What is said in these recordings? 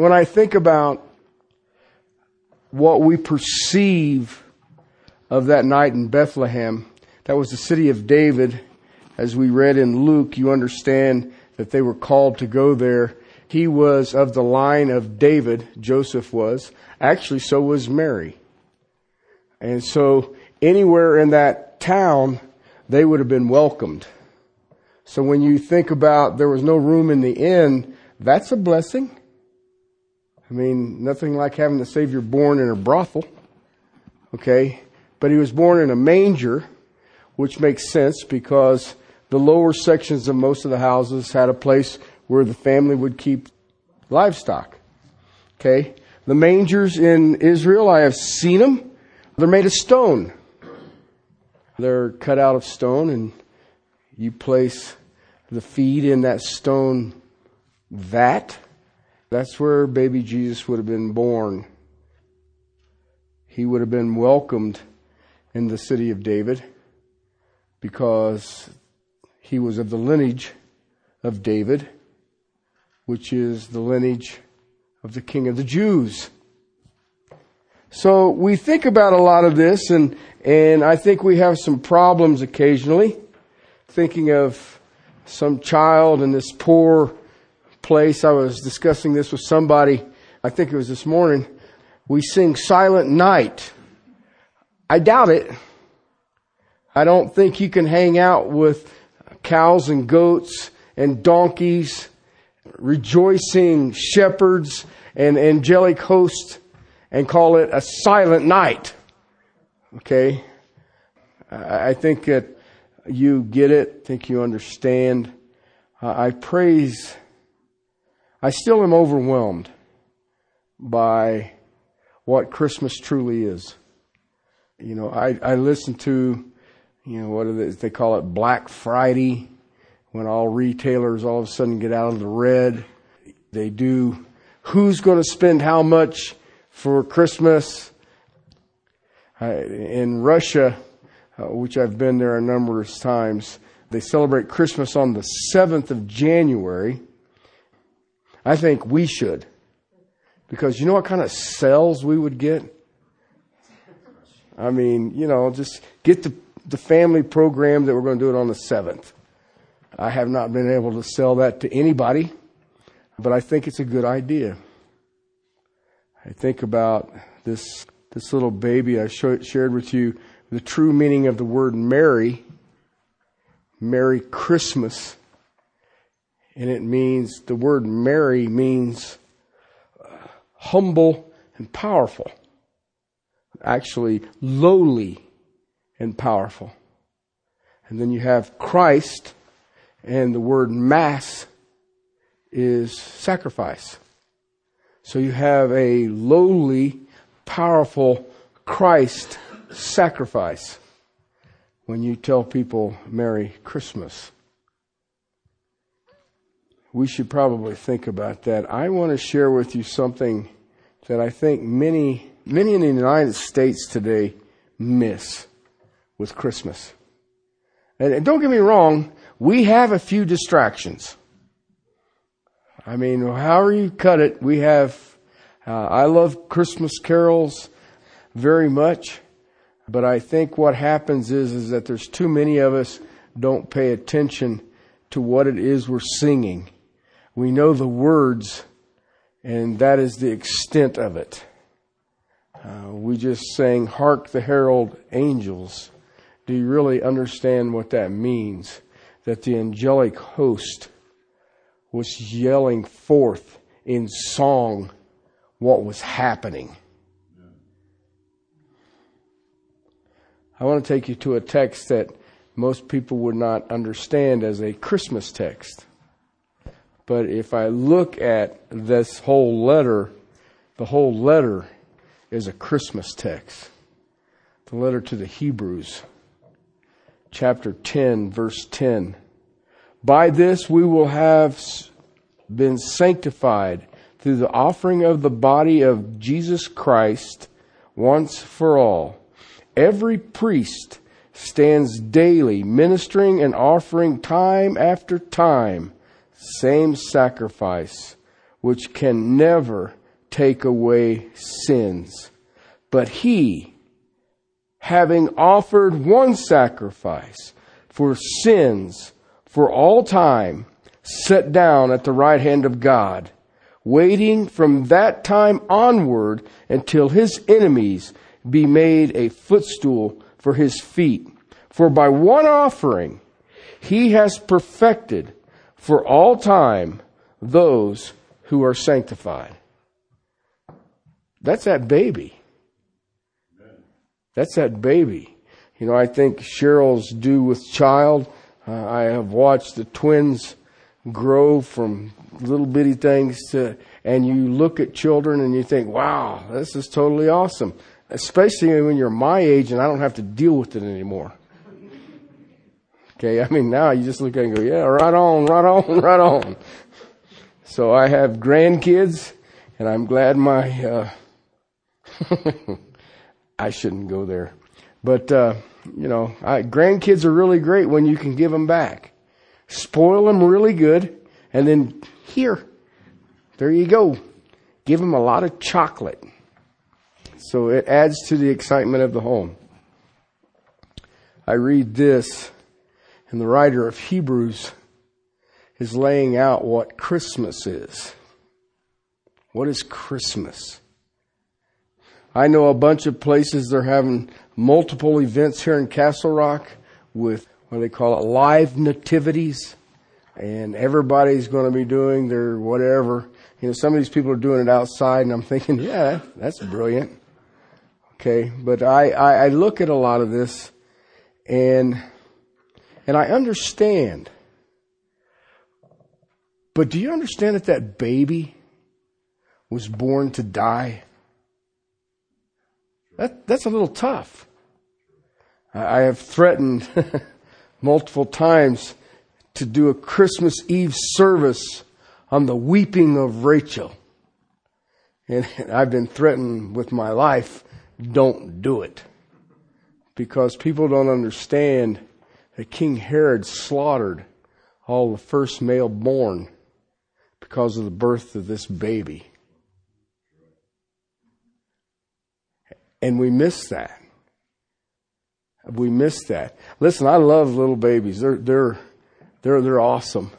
when I think about what we perceive of that night in Bethlehem, that was the city of David. As we read in Luke, you understand that they were called to go there. He was of the line of David, Joseph was. Actually, so was Mary. And so anywhere in that town, they would have been welcomed. So when you think about there was no room in the inn, that's a blessing. I mean, nothing like having the Savior born in a brothel. Okay? But he was born in a manger, which makes sense because the lower sections of most of the houses had a place where the family would keep livestock. Okay? The mangers in Israel, I have seen them. They're made of stone. They're cut out of stone and you place the feed in that stone vat that's where baby Jesus would have been born. He would have been welcomed in the city of David because he was of the lineage of David, which is the lineage of the King of the Jews. So we think about a lot of this and, and I think we have some problems occasionally thinking of some child in this poor place. I was discussing this with somebody. I think it was this morning. We sing Silent Night. I doubt it. I don't think you can hang out with cows and goats and donkeys, rejoicing shepherds and angelic hosts and call it a silent night. Okay? I think that you get it, think you understand. I praise I still am overwhelmed by what Christmas truly is. You know, I, I listen to, you know, what they, they call it Black Friday, when all retailers all of a sudden get out of the red. They do who's going to spend how much for Christmas. in Russia, uh, which I've been there a number of times, they celebrate Christmas on the 7th of January I think we should. Because you know what kind of sales we would get? I mean, you know, just get the, the family program that we're going to do it on the 7th. I have not been able to sell that to anybody, but I think it's a good idea. I think about this, this little baby I shared with you the true meaning of the word Mary, Merry Christmas and it means, the word Mary means uh, humble and powerful. Actually, lowly and powerful. And then you have Christ, and the word mass is sacrifice. So you have a lowly, powerful Christ sacrifice when you tell people Merry Christmas we should probably think about that. I want to share with you something that I think many, many in the United States today miss with Christmas. And don't get me wrong, we have a few distractions. I mean, however you cut it, we have, uh, I love Christmas carols very much, but I think what happens is, is that there's too many of us don't pay attention to what it is we're singing we know the words, and that is the extent of it. Uh, we just sang, Hark the Herald Angels. Do you really understand what that means? That the angelic host was yelling forth in song what was happening. I want to take you to a text that most people would not understand as a Christmas text. But if I look at this whole letter, the whole letter is a Christmas text. The letter to the Hebrews, chapter 10, verse 10. By this we will have been sanctified through the offering of the body of Jesus Christ once for all. Every priest stands daily ministering and offering time after time same sacrifice, which can never take away sins. But he, having offered one sacrifice for sins for all time, sat down at the right hand of God, waiting from that time onward until his enemies be made a footstool for his feet. For by one offering he has perfected for all time those who are sanctified. That's that baby. That's that baby. You know, I think Cheryl's due with child. Uh, I have watched the twins grow from little bitty things to, and you look at children and you think, wow, this is totally awesome. Especially when you're my age and I don't have to deal with it anymore. Okay, I mean now you just look at it and go, yeah, right on, right on, right on. So I have grandkids and I'm glad my, uh, I shouldn't go there. But, uh, you know, I, grandkids are really great when you can give them back. Spoil them really good, and then here, there you go. Give them a lot of chocolate. So it adds to the excitement of the home. I read this, and the writer of Hebrews is laying out what Christmas is. What is Christmas? I know a bunch of places they're having multiple events here in Castle Rock with what do they call it live nativities and everybody's going to be doing their whatever. You know, some of these people are doing it outside and I'm thinking, yeah, that's brilliant. Okay. But I, I, I look at a lot of this and, and I understand. But do you understand that that baby was born to die? That, that's a little tough. I have threatened multiple times to do a Christmas Eve service on the weeping of Rachel. And I've been threatened with my life, don't do it. Because people don't understand that King Herod slaughtered all the first male born because of the birth of this baby. And we miss that. We miss that. Listen, I love little babies. They're, they're, they're, they're awesome.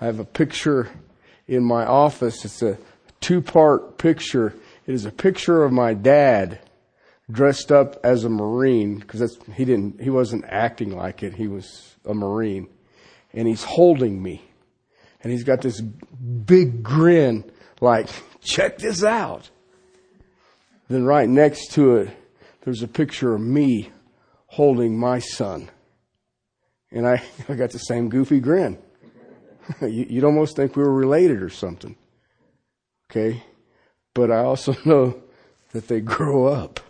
I have a picture in my office. It's a two part picture. It is a picture of my dad dressed up as a Marine because he didn't, he wasn't acting like it. He was a Marine and he's holding me and he's got this big grin like, check this out. Then right next to it, there's a picture of me holding my son. And I, I got the same goofy grin. you, would almost think we were related or something. Okay? But I also know that they grow up.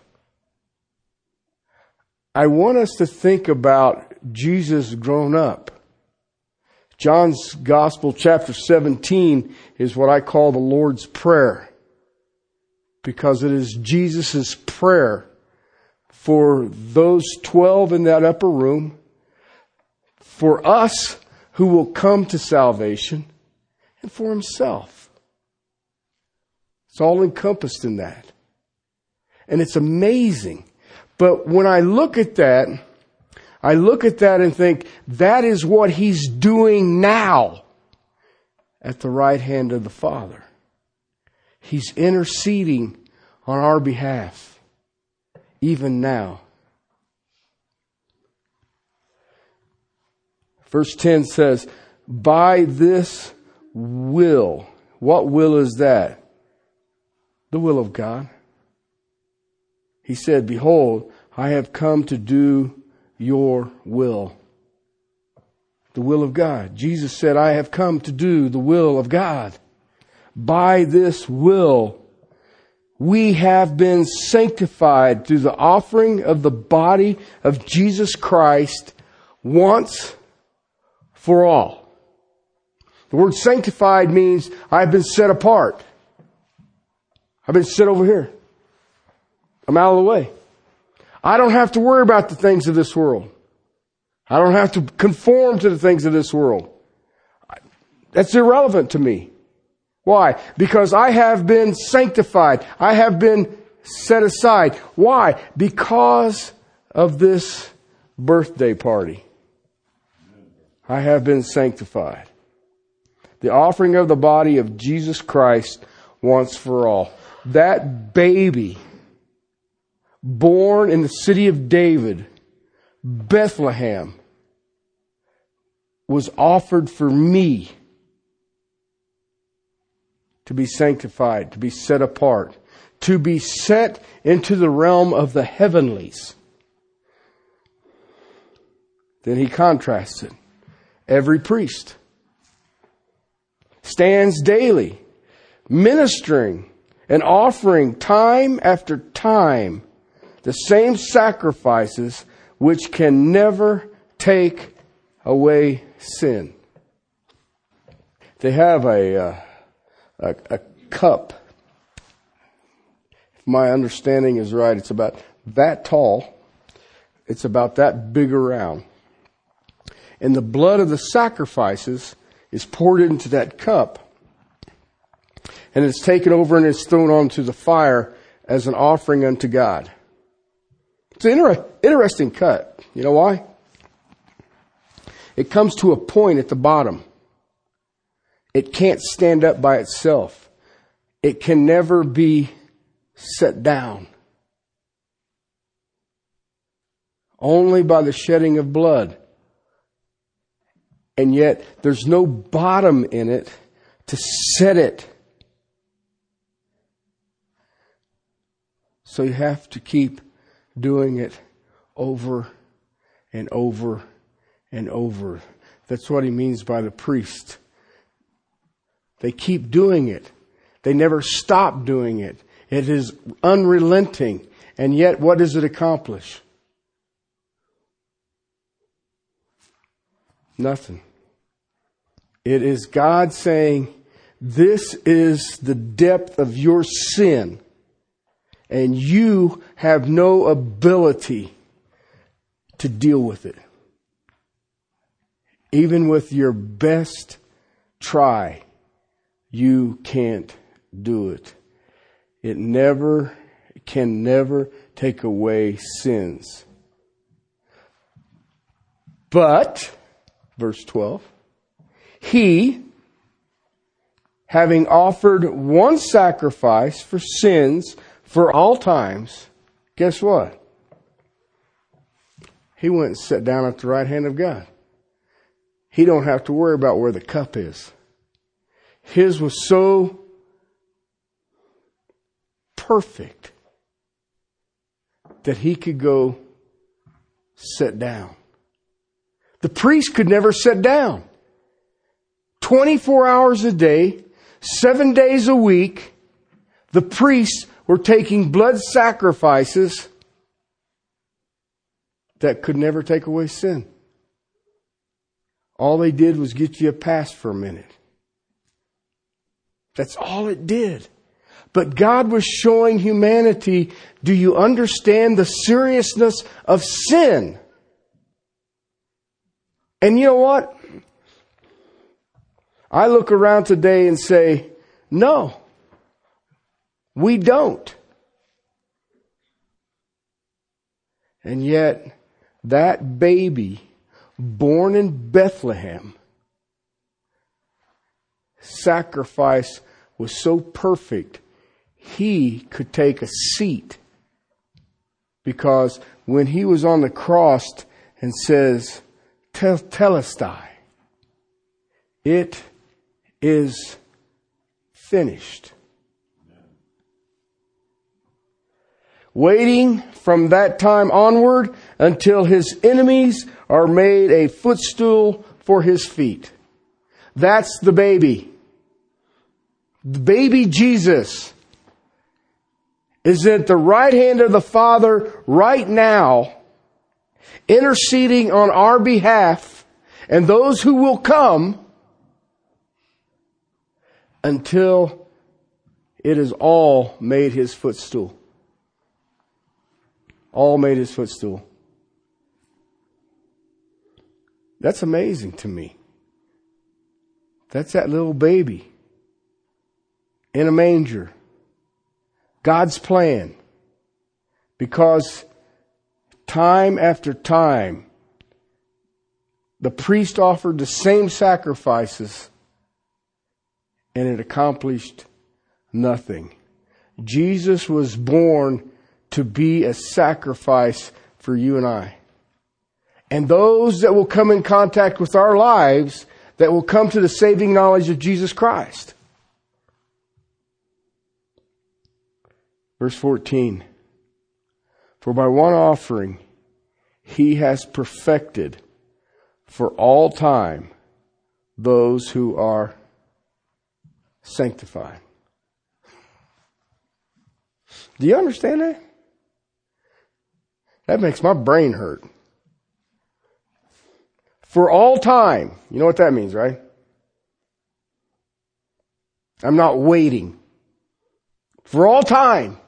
I want us to think about Jesus grown up. John's Gospel, chapter 17, is what I call the Lord's Prayer because it is Jesus' prayer for those 12 in that upper room, for us who will come to salvation, and for himself. It's all encompassed in that. And it's amazing. But when I look at that, I look at that and think, that is what he's doing now at the right hand of the Father. He's interceding on our behalf, even now. Verse 10 says, By this will. What will is that? The will of God. He said, Behold, I have come to do your will. The will of God. Jesus said, I have come to do the will of God. By this will, we have been sanctified through the offering of the body of Jesus Christ once for all. The word sanctified means I've been set apart. I've been set over here. I'm out of the way. I don't have to worry about the things of this world. I don't have to conform to the things of this world. That's irrelevant to me. Why? Because I have been sanctified. I have been set aside. Why? Because of this birthday party. I have been sanctified. The offering of the body of Jesus Christ once for all. That baby born in the city of David, Bethlehem, was offered for me to be sanctified, to be set apart, to be set into the realm of the heavenlies. Then he contrasts it. Every priest stands daily ministering and offering time after time the same sacrifices which can never take away sin. They have a, uh, a, a cup. If my understanding is right, it's about that tall. It's about that big around. And the blood of the sacrifices is poured into that cup. And it's taken over and it's thrown onto the fire as an offering unto God. It's an inter- interesting cut. You know why? It comes to a point at the bottom. It can't stand up by itself. It can never be set down. Only by the shedding of blood. And yet, there's no bottom in it to set it. So you have to keep doing it over and over and over. That's what he means by the priest. They keep doing it. They never stop doing it. It is unrelenting. And yet, what does it accomplish? Nothing. It is God saying, This is the depth of your sin and you have no ability to deal with it. Even with your best try, you can't do it. It never can never take away sins. But, verse 12, he, having offered one sacrifice for sins for all times, guess what? He went and sat down at the right hand of God. He don't have to worry about where the cup is. His was so perfect that he could go sit down. The priest could never sit down. 24 hours a day, seven days a week, the priest were taking blood sacrifices that could never take away sin. All they did was get you a pass for a minute. That's all it did. But God was showing humanity, do you understand the seriousness of sin? And you know what? I look around today and say, no. We don't. And yet, that baby born in Bethlehem, sacrifice was so perfect, he could take a seat. Because when he was on the cross and says, Telestai, it is finished. Waiting from that time onward until his enemies are made a footstool for his feet. That's the baby. The baby Jesus is at the right hand of the Father right now, interceding on our behalf and those who will come until it is all made his footstool all made his footstool. That's amazing to me. That's that little baby. in a manger. God's plan. Because time after time, the priest offered the same sacrifices and it accomplished nothing. Jesus was born to be a sacrifice for you and I. And those that will come in contact with our lives that will come to the saving knowledge of Jesus Christ. Verse 14. For by one offering he has perfected for all time those who are sanctified. Do you understand that? That makes my brain hurt. For all time. You know what that means, right? I'm not waiting. For all time.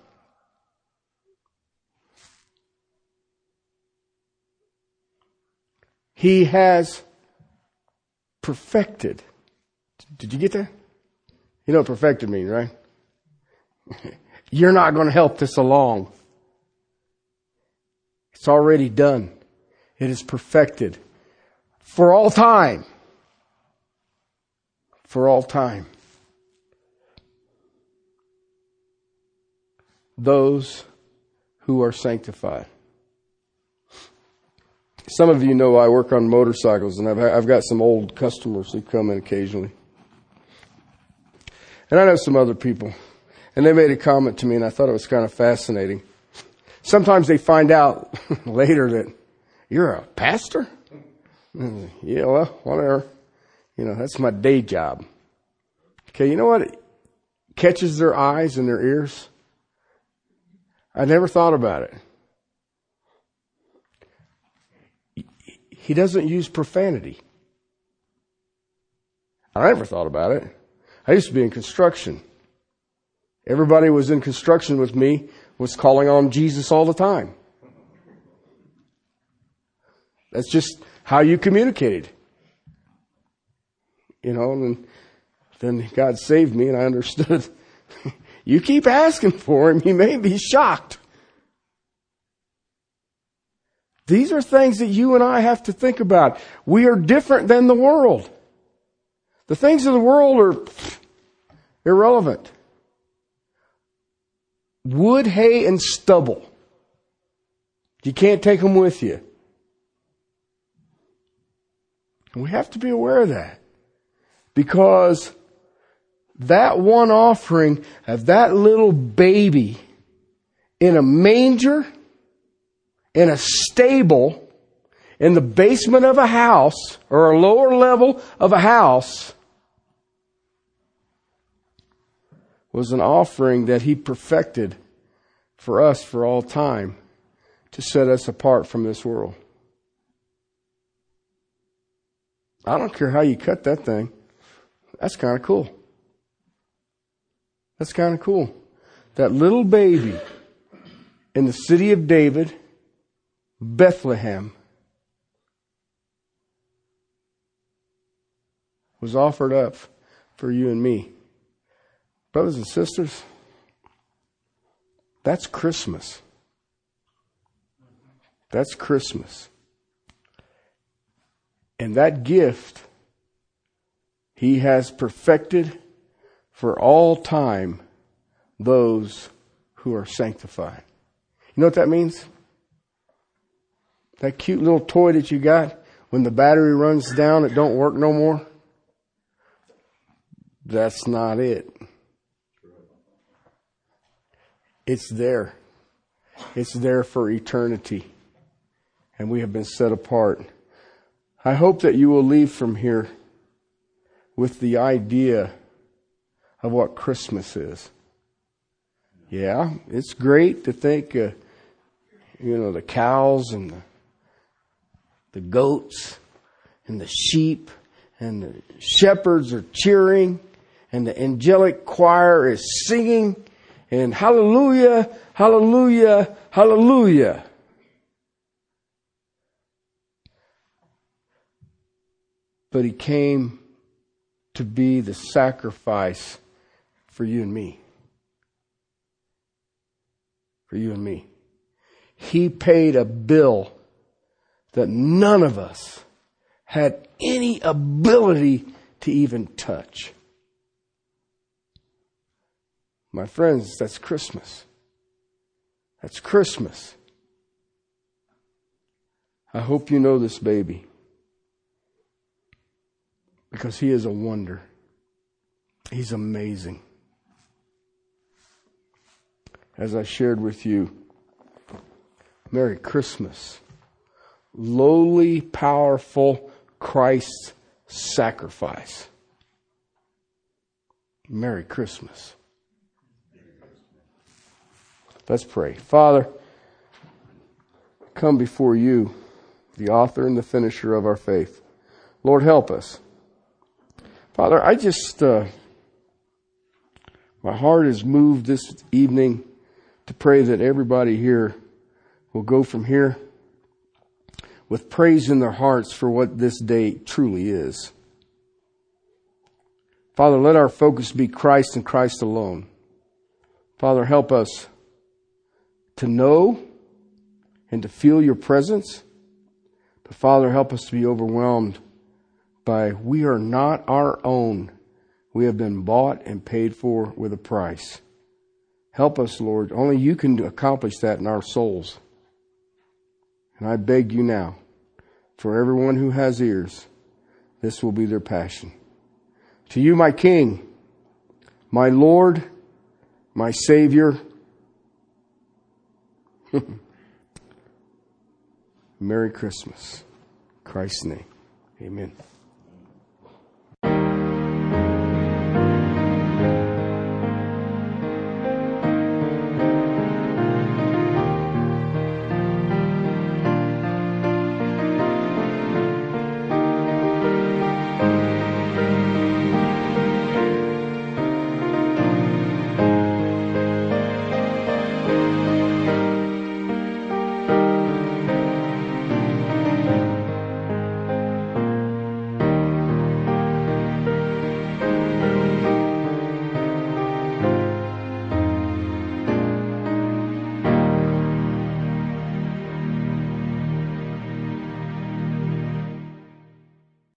He has perfected. Did you get that? You know what perfected means, right? You're not going to help this along. It's already done. It is perfected. For all time. For all time. Those who are sanctified. Some of you know I work on motorcycles, and I've, I've got some old customers who come in occasionally. And I know some other people. And they made a comment to me, and I thought it was kind of fascinating. Sometimes they find out later that you're a pastor? Yeah, well, whatever. You know, that's my day job. Okay, you know what catches their eyes and their ears? I never thought about it. he doesn't use profanity. I never thought about it. I used to be in construction. Everybody was in construction with me was calling on Jesus all the time. That's just how you communicated. You know, and then God saved me and I understood. you keep asking for him, he may be shocked. These are things that you and I have to think about. We are different than the world. The things of the world are irrelevant. Wood, hay, and stubble. You can't take them with you. we have to be aware of that. Because that one offering of that little baby in a manger in a stable in the basement of a house or a lower level of a house was an offering that he perfected for us for all time to set us apart from this world. I don't care how you cut that thing. That's kind of cool. That's kind of cool. That little baby in the city of David Bethlehem was offered up for you and me. Brothers and sisters, that's Christmas. That's Christmas. And that gift he has perfected for all time those who are sanctified. You know what that means? That cute little toy that you got, when the battery runs down, it don't work no more. That's not it. It's there. It's there for eternity. And we have been set apart. I hope that you will leave from here with the idea of what Christmas is. Yeah, it's great to think, uh, you know, the cows and the the goats and the sheep and the shepherds are cheering and the angelic choir is singing and hallelujah, hallelujah, hallelujah. But he came to be the sacrifice for you and me. For you and me. He paid a bill that none of us had any ability to even touch. My friends, that's Christmas. That's Christmas. I hope you know this baby because he is a wonder. He's amazing. As I shared with you, Merry Christmas. Lowly, powerful Christ's sacrifice. Merry Christmas. Let's pray. Father, come before you, the author and the finisher of our faith. Lord, help us. Father, I just, uh, my heart is moved this evening to pray that everybody here will go from here with praise in their hearts for what this day truly is. Father, let our focus be Christ and Christ alone. Father, help us to know and to feel your presence. But Father, help us to be overwhelmed by we are not our own. We have been bought and paid for with a price. Help us, Lord. Only you can accomplish that in our souls. And I beg you now, for everyone who has ears, this will be their passion. To you, my King, my Lord, my Savior, Merry Christmas. Christ's name. Amen.